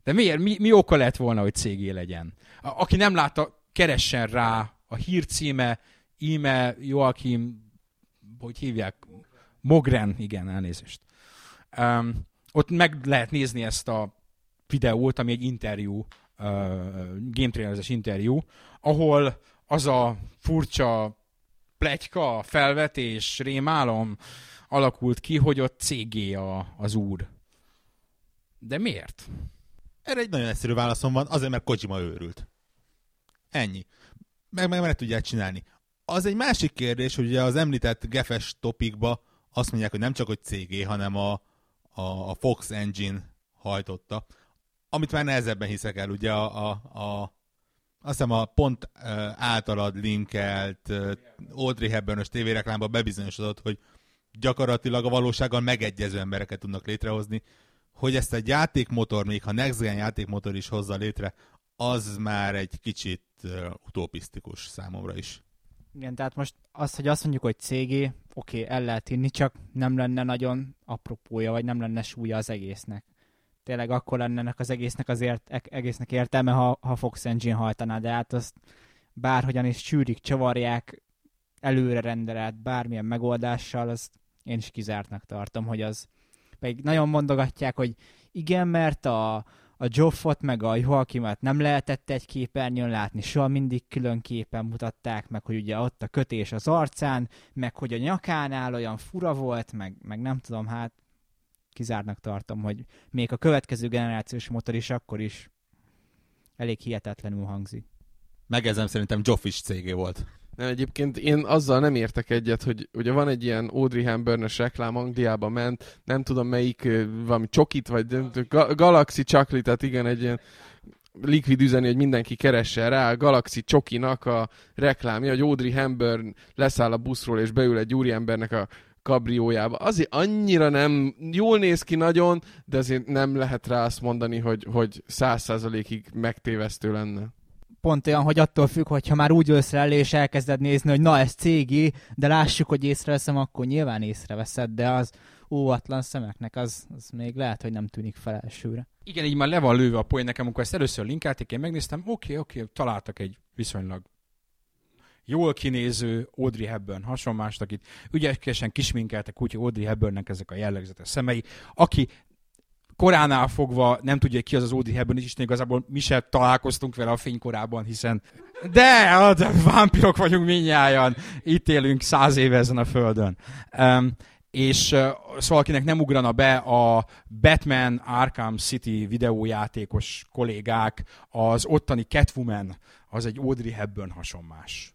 De miért? Mi, mi oka lett volna, hogy CG legyen? A, aki nem látta, keressen rá a a hír címe Ime Joachim, hogy hívják? Mogren, igen, elnézést. Um, ott meg lehet nézni ezt a videót, ami egy interjú, game traileres interjú, ahol az a furcsa pletyka, felvetés, rémálom alakult ki, hogy ott CG a, az úr. De miért? Erre egy nagyon egyszerű válaszom van, azért, mert Kojima őrült. Ennyi. Meg, meg, meg tudják csinálni. Az egy másik kérdés, hogy ugye az említett gefes topikba azt mondják, hogy nem csak hogy CG, hanem a, a, a Fox Engine hajtotta, amit már nehezebben hiszek el, ugye a, a, a azt hiszem a pont általad linkelt uh, Audrey Hepburn-ös tévéreklámban bebizonyosodott, hogy gyakorlatilag a valósággal megegyező embereket tudnak létrehozni, hogy ezt egy játékmotor, még ha Next Gen játékmotor is hozza létre, az már egy kicsit uh, utopisztikus számomra is. Igen, tehát most az, hogy azt mondjuk, hogy CG, oké, el lehet inni, csak nem lenne nagyon apropója, vagy nem lenne súlya az egésznek. Tényleg akkor lenne ennek az egésznek azért e- egésznek értelme, ha, ha Fox Engine hajtaná, de hát azt bárhogyan is csűrik, csavarják, előre rendelett bármilyen megoldással, azt én is kizártnak tartom, hogy az pedig nagyon mondogatják, hogy igen, mert a, a Joffot meg a Joakimat nem lehetett egy képernyőn látni, soha mindig külön képen mutatták, meg hogy ugye ott a kötés az arcán, meg hogy a nyakánál olyan fura volt, meg, meg nem tudom, hát kizárnak tartom, hogy még a következő generációs motor is akkor is elég hihetetlenül hangzik. Megezem szerintem Joff is cégé volt. Nem, egyébként én azzal nem értek egyet, hogy ugye van egy ilyen Audrey Hepburn-ös reklám, Angliába ment, nem tudom melyik, valami csokit, vagy Ga- Galaxy Chocolate, tehát igen, egy ilyen likvid üzeni, hogy mindenki keresse rá, a Galaxy Csokinak a reklámja, hogy Audrey Hepburn leszáll a buszról és beül egy úriembernek a kabriójába. Azért annyira nem, jól néz ki nagyon, de azért nem lehet rá azt mondani, hogy, hogy száz százalékig megtévesztő lenne pont olyan, hogy attól függ, hogyha már úgy jössz elé, és elkezded nézni, hogy na ez cégi, de lássuk, hogy észreveszem, akkor nyilván észreveszed, de az óvatlan szemeknek az, az még lehet, hogy nem tűnik fel elsőre. Igen, így már le van lőve a poén nekem, amikor ezt először linkelték, én megnéztem, oké, okay, oké, okay, találtak egy viszonylag jól kinéző Audrey Hepburn hasonlást, akit ügyesen kisminkeltek úgy, hogy Audrey Hepburnnek ezek a jellegzetes szemei, aki koránál fogva nem tudja, ki az az Audrey Hepburn, és igazából mi sem találkoztunk vele a fénykorában, hiszen de, de vámpirok vagyunk minnyáján, itt élünk száz éve ezen a földön. Um, és szóval akinek nem ugrana be a Batman Arkham City videójátékos kollégák, az ottani Catwoman, az egy Audrey Hepburn hasonmás.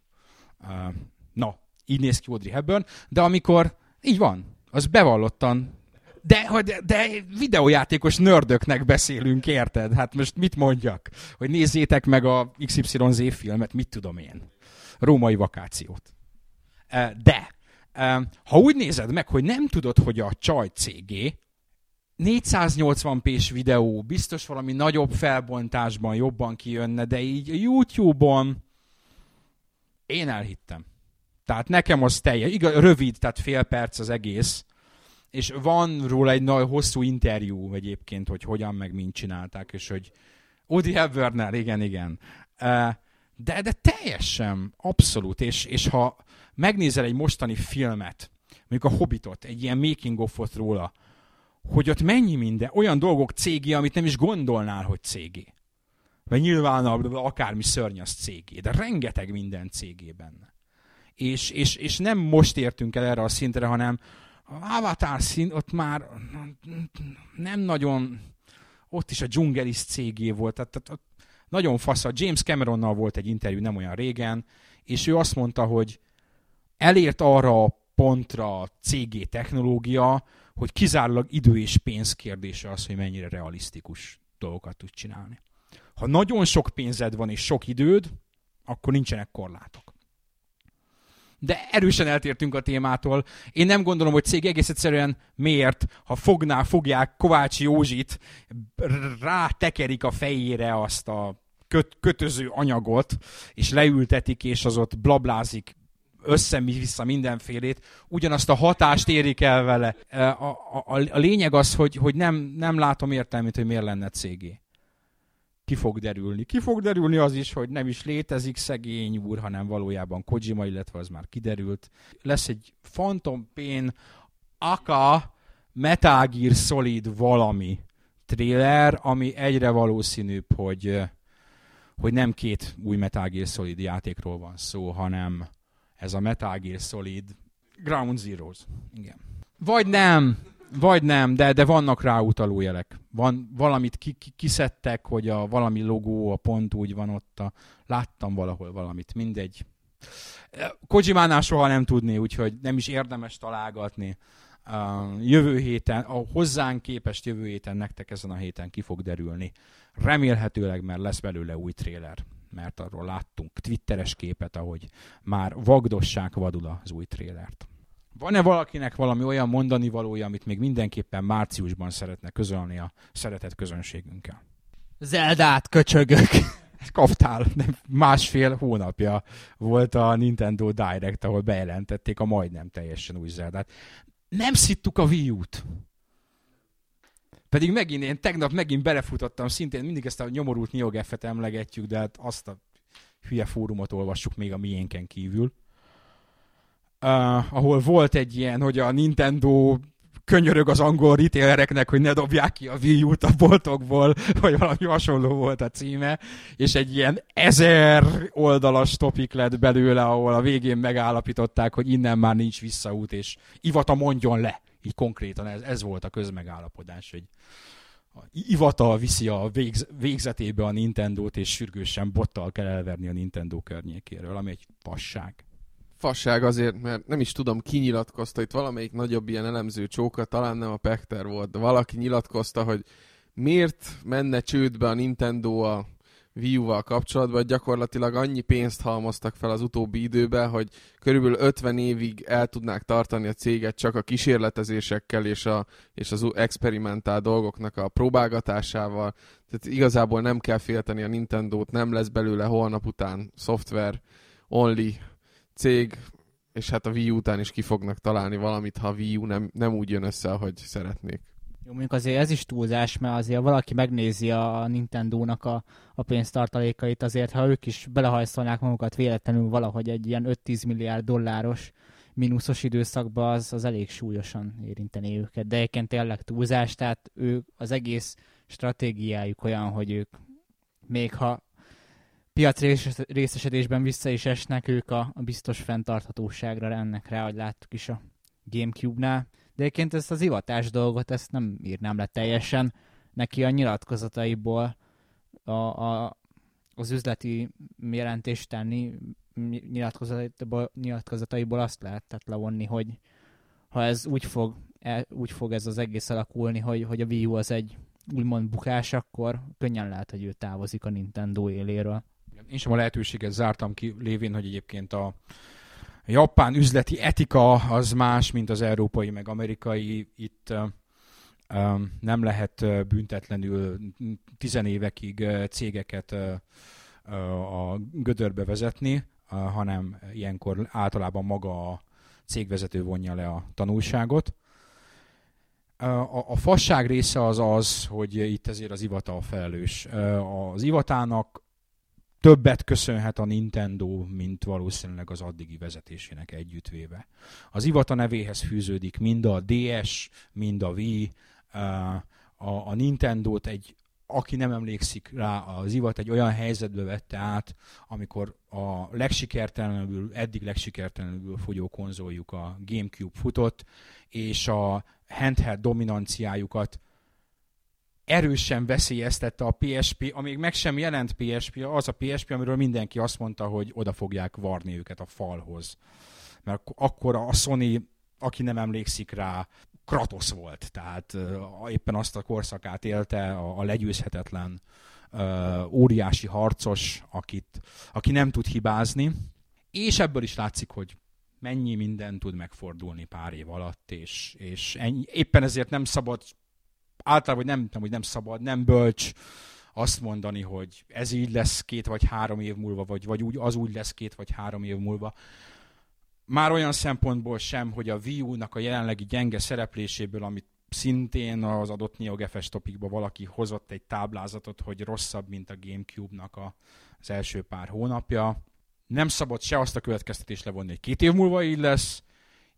Uh, na, így néz ki Audrey Hepburn, de amikor, így van, az bevallottan de, de, de videójátékos nördöknek beszélünk, érted? Hát most mit mondjak? Hogy nézzétek meg a XYZ filmet, mit tudom én. Római vakációt. De, ha úgy nézed meg, hogy nem tudod, hogy a csaj CG, 480 p videó, biztos valami nagyobb felbontásban jobban kijönne, de így a YouTube-on én elhittem. Tehát nekem az teljes, igaz, rövid, tehát fél perc az egész, és van róla egy nagy hosszú interjú egyébként, hogy hogyan meg mint csinálták, és hogy Woody Hepburn igen, igen. De, de teljesen, abszolút, és, és ha megnézel egy mostani filmet, mondjuk a Hobbitot, egy ilyen making of róla, hogy ott mennyi minden, olyan dolgok cégé, amit nem is gondolnál, hogy cégé. Mert nyilván akármi szörny az cégé, de rengeteg minden cégé. És, és, és nem most értünk el erre a szintre, hanem a Avatar szín, ott már nem nagyon, ott is a dzsungel is cégé volt, tehát, tehát nagyon fasz. A James Cameronnal volt egy interjú nem olyan régen, és ő azt mondta, hogy elért arra a pontra a CG technológia, hogy kizárólag idő és pénz kérdése az, hogy mennyire realisztikus dolgokat tud csinálni. Ha nagyon sok pénzed van és sok időd, akkor nincsenek korlátok de erősen eltértünk a témától. Én nem gondolom, hogy cég egész egyszerűen miért, ha fogná, fogják Kovács Józsit, rátekerik a fejére azt a köt, kötöző anyagot, és leültetik, és az ott blablázik össze-vissza mindenfélét, ugyanazt a hatást érik el vele. A, a, a, a lényeg az, hogy, hogy nem, nem látom értelmét, hogy miért lenne cégé. Ki fog derülni. Ki fog derülni az is, hogy nem is létezik szegény úr, hanem valójában Kojima, illetve az már kiderült. Lesz egy Phantom Pain aka Metal Gear Solid valami trailer, ami egyre valószínűbb, hogy, hogy nem két új Metal Gear Solid játékról van szó, hanem ez a Metal Gear Solid Ground Zeroes. Igen. Vagy nem, vagy nem, de, de vannak rá utaló jelek. Van, valamit ki, ki, kiszedtek, hogy a valami logó, a pont úgy van ott. A, láttam valahol valamit, mindegy. Kojimánál soha nem tudni, úgyhogy nem is érdemes találgatni. Uh, jövő héten, a hozzánk képest jövő héten nektek ezen a héten ki fog derülni. Remélhetőleg, mert lesz belőle új tréler, mert arról láttunk twitteres képet, ahogy már vagdossák vadul az új trélert. Van-e valakinek valami olyan mondani valója, amit még mindenképpen márciusban szeretne közölni a szeretett közönségünkkel? Zeldát köcsögök! Kaptál, másfél hónapja volt a Nintendo Direct, ahol bejelentették a majdnem teljesen új Zeldát. Nem szittuk a Wii U-t. Pedig megint, én tegnap megint belefutottam, szintén mindig ezt a nyomorult NeoGF-et emlegetjük, de hát azt a hülye fórumot olvassuk még a miénken kívül uh, ahol volt egy ilyen, hogy a Nintendo könyörög az angol retailereknek, hogy ne dobják ki a Wii U-t a boltokból, vagy valami hasonló volt a címe, és egy ilyen ezer oldalas topik lett belőle, ahol a végén megállapították, hogy innen már nincs visszaút, és Ivata mondjon le. Így konkrétan ez, ez volt a közmegállapodás, hogy Ivata viszi a végz, végzetébe a Nintendo-t, és sürgősen bottal kell elverni a Nintendo környékéről, ami egy passág fasság azért, mert nem is tudom, ki nyilatkozta, itt valamelyik nagyobb ilyen elemző csóka, talán nem a Pekter volt, de valaki nyilatkozta, hogy miért menne csődbe a Nintendo a Wii U-val kapcsolatban, gyakorlatilag annyi pénzt halmoztak fel az utóbbi időben, hogy körülbelül 50 évig el tudnák tartani a céget csak a kísérletezésekkel és, a, és az experimentál dolgoknak a próbálgatásával. Tehát igazából nem kell félteni a Nintendo-t, nem lesz belőle holnap után szoftver only cég, és hát a Wii után is ki fognak találni valamit, ha a Wii U nem, nem úgy jön össze, ahogy szeretnék. Jó, mondjuk azért ez is túlzás, mert azért valaki megnézi a Nintendo-nak a, a pénztartalékait, azért ha ők is belehajszolnák magukat véletlenül valahogy egy ilyen 5-10 milliárd dolláros mínuszos időszakba, az, az elég súlyosan érinteni őket. De egyébként tényleg túlzás, tehát ők az egész stratégiájuk olyan, hogy ők még ha piac részesedésben vissza is esnek ők a, biztos fenntarthatóságra ennek rá, hogy láttuk is a Gamecube-nál. De egyébként ezt az ivatás dolgot, ezt nem írnám le teljesen. Neki a nyilatkozataiból, a, a, az üzleti jelentést tenni, nyilatkozataiból, nyilatkozataiból azt lehetett levonni, hogy ha ez úgy fog, el, úgy fog ez az egész alakulni, hogy, hogy a Wii U az egy úgymond bukás, akkor könnyen lehet, hogy ő távozik a Nintendo éléről. Én sem a lehetőséget zártam ki, lévén, hogy egyébként a japán üzleti etika az más, mint az európai meg amerikai. Itt nem lehet büntetlenül tizenévekig cégeket a gödörbe vezetni, hanem ilyenkor általában maga a cégvezető vonja le a tanulságot. A, a fasság része az az, hogy itt ezért az ivata a felelős. Az ivatának többet köszönhet a Nintendo, mint valószínűleg az addigi vezetésének együttvéve. Az Ivata nevéhez fűződik mind a DS, mind a Wii, a, a Nintendo-t egy aki nem emlékszik rá, az Ivat egy olyan helyzetbe vette át, amikor a legsikertelenül, eddig legsikertelenül fogyó konzoljuk a Gamecube futott, és a handheld dominanciájukat erősen veszélyeztette a PSP, amíg meg sem jelent PSP, az a PSP, amiről mindenki azt mondta, hogy oda fogják varni őket a falhoz. Mert akkor a Sony, aki nem emlékszik rá, Kratos volt, tehát éppen azt a korszakát élte, a, a legyőzhetetlen óriási harcos, akit, aki nem tud hibázni, és ebből is látszik, hogy mennyi minden tud megfordulni pár év alatt, és, és ennyi, éppen ezért nem szabad általában, nem, nem, hogy nem szabad, nem bölcs azt mondani, hogy ez így lesz két vagy három év múlva, vagy, vagy úgy, az úgy lesz két vagy három év múlva. Már olyan szempontból sem, hogy a Wii U-nak a jelenlegi gyenge szerepléséből, amit szintén az adott NeoGFS topikba valaki hozott egy táblázatot, hogy rosszabb, mint a Gamecube-nak a, az első pár hónapja. Nem szabad se azt a következtetést levonni, hogy két év múlva így lesz,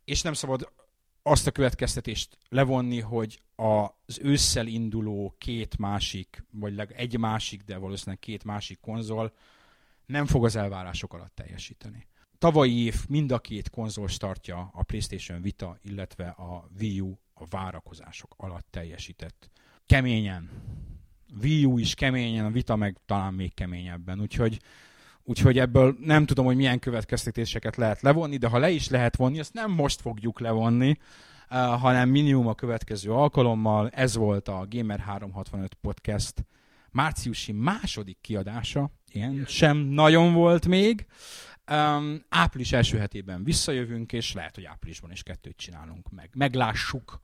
és nem szabad azt a következtetést levonni, hogy az ősszel induló két másik, vagy egy másik, de valószínűleg két másik konzol nem fog az elvárások alatt teljesíteni. Tavalyi év mind a két konzol startja a PlayStation Vita, illetve a Wii U a várakozások alatt teljesített. Keményen. Wii U is keményen, a Vita meg talán még keményebben. Úgyhogy, úgyhogy ebből nem tudom, hogy milyen következtetéseket lehet levonni, de ha le is lehet vonni, azt nem most fogjuk levonni, hanem minimum a következő alkalommal. Ez volt a Gamer 365 Podcast márciusi második kiadása. Ilyen sem nagyon volt még. Um, április első hetében visszajövünk, és lehet, hogy áprilisban is kettőt csinálunk meg. Meglássuk,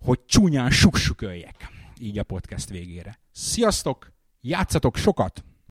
hogy csúnyán suksüköljek így a podcast végére. Sziasztok! Játszatok sokat!